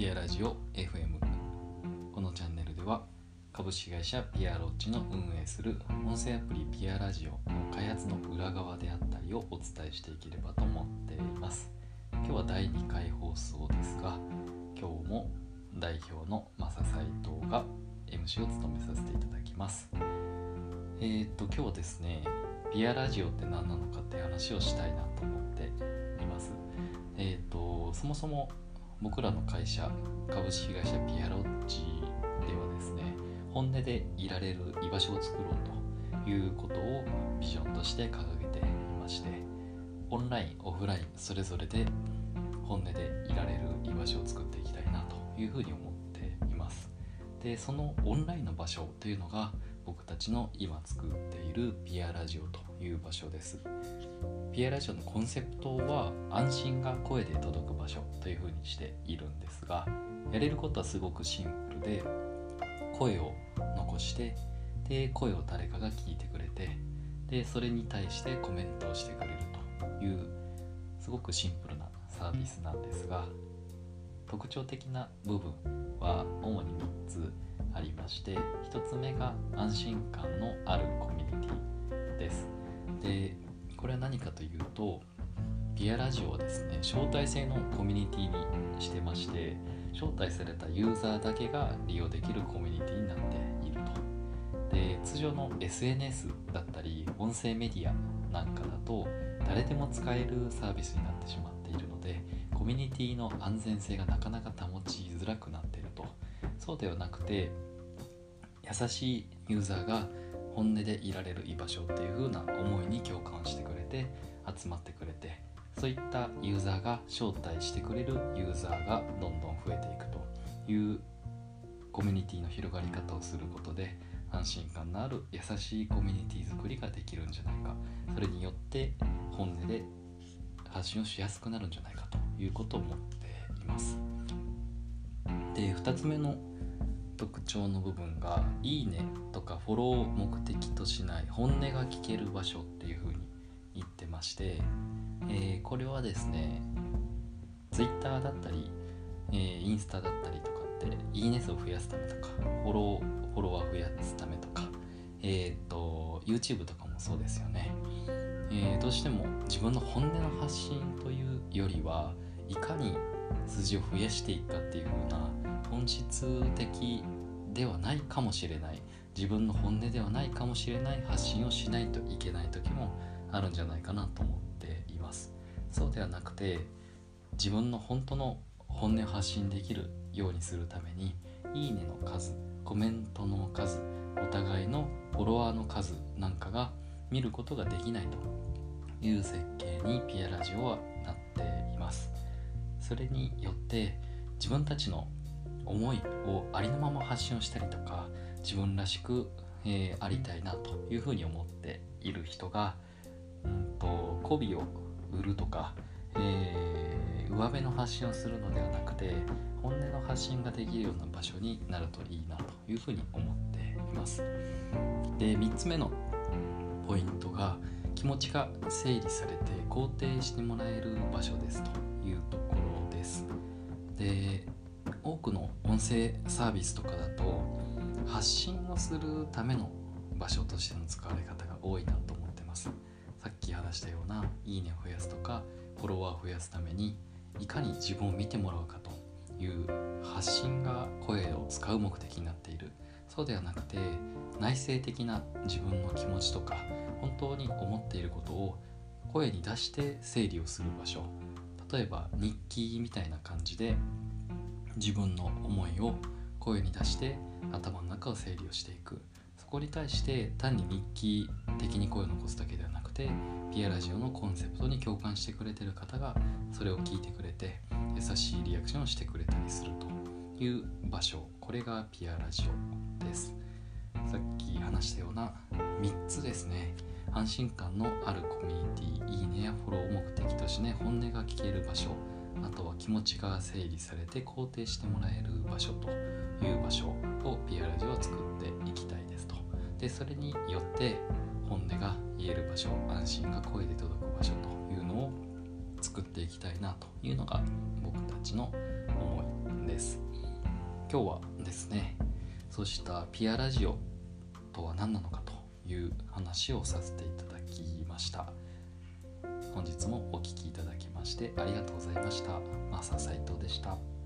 ピアラジオ FM このチャンネルでは株式会社ピアロッチの運営する音声アプリピアラジオの開発の裏側であったりをお伝えしていければと思っています。今日は第2回放送ですが今日も代表のマサ斎藤が MC を務めさせていただきます。えー、っと今日はですねピアラジオって何なのかって話をしたいなと思っています。えー、っとそもそも僕らの会社株式会社ピアロッチではですね本音でいられる居場所を作ろうということをビジョンとして掲げていましてオンラインオフラインそれぞれで本音でいられる居場所を作っていきたいなというふうに思っています。でそのオンラインの場所というのが僕たちの今作っているピアラジオという場所です。ピアラジオのコンセプトは安心が声で届く場所というふうにしているんですがやれることはすごくシンプルで声を残してで声を誰かが聞いてくれてでそれに対してコメントをしてくれるというすごくシンプルなサービスなんですが特徴的な部分は主に3つありまして1つ目が安心感のあるコミュニティです。でこれは何かというとピアラジオはですね招待制のコミュニティにしてまして招待されたユーザーだけが利用できるコミュニティになっていると。で通常の SNS だったり音声メディアなんかだと誰でも使えるサービスになってしまっているのでコミュニティの安全性がなかなか保ちづらくなっていると。そうではなくて優しいユーザーが本音でいられる居場所っていう風な思いに共感してくれて集まってくれてそういったユーザーが招待してくれるユーザーがどんどん増えていくというコミュニティの広がり方をすることで安心感のある優しいコミュニティ作りができるんじゃないか。それによって本音で発信をしやすくなるんじゃないかということを思っています。で2つ目の特徴の部分が「いいね」とかフォローを目的としない本音が聞ける場所っていうふうに言ってまして、えー、これはですね Twitter だったり、えー、インスタだったりとかっていいね数を増やすためとかフォローフォロワー増やすためとかえっ、と YouTube とかもそうですよね、え、どうしても自分の本音の発信というよりはいかに数字を増やしていくかっていう風な本質的ではないかもしれない自分の本音ではないかもしれない発信をしないといけない時もあるんじゃないかなと思っています。そうではなくて自分の本当の本音を発信できるようにするためにいいねの数コメントの数お互いのフォロワーの数なんかが見ることができないと。いう設計にピアラジオはなっています。それによって自分たちの思いをありのまま発信をしたりとか自分らしく、えー、ありたいなというふうに思っている人が、うんと、媚びを売るとか、えー、上辺の発信をするのではなくて本音の発信ができるような場所になるといいなというふうに思っています。で3つ目のポイントが気持ちが整理されて肯定してもらえる場所ですというところです。で多くの音声サービスとかだと発信をするための場所としての使われ方が多いなと思ってます。さっき話したようないいねを増やすとかフォロワーを増やすためにいかに自分を見てもらうかという発信が声を使う目的になっている。そうではなくて内省的な自分の気持ちとか本当に思っていることを声に出して整理をする場所。例えば日記みたいな感じで自分の思いを声に出して頭の中を整理をしていく。そこに対して単に日記的に声を残すだけではなくてピアラジオのコンセプトに共感してくれてる方がそれを聞いてくれて優しいリアクションをしてくれたりするという場所。これがピアラジオです。さっき話したような3つですね。安心感のあるコミュニティいいねやフォローを目的として本音が聞ける場所あとは気持ちが整理されて肯定してもらえる場所という場所をピアラジオは作っていきたいですと。でそれによって本音が言える場所安心が声で届く場所というのを作っていきたいなというのが僕たちの思いです。今日はですねそうしたピアラジオとは何なのかいう話をさせていただきました。本日もお聴きいただきましてありがとうございました。マサ斎藤でした。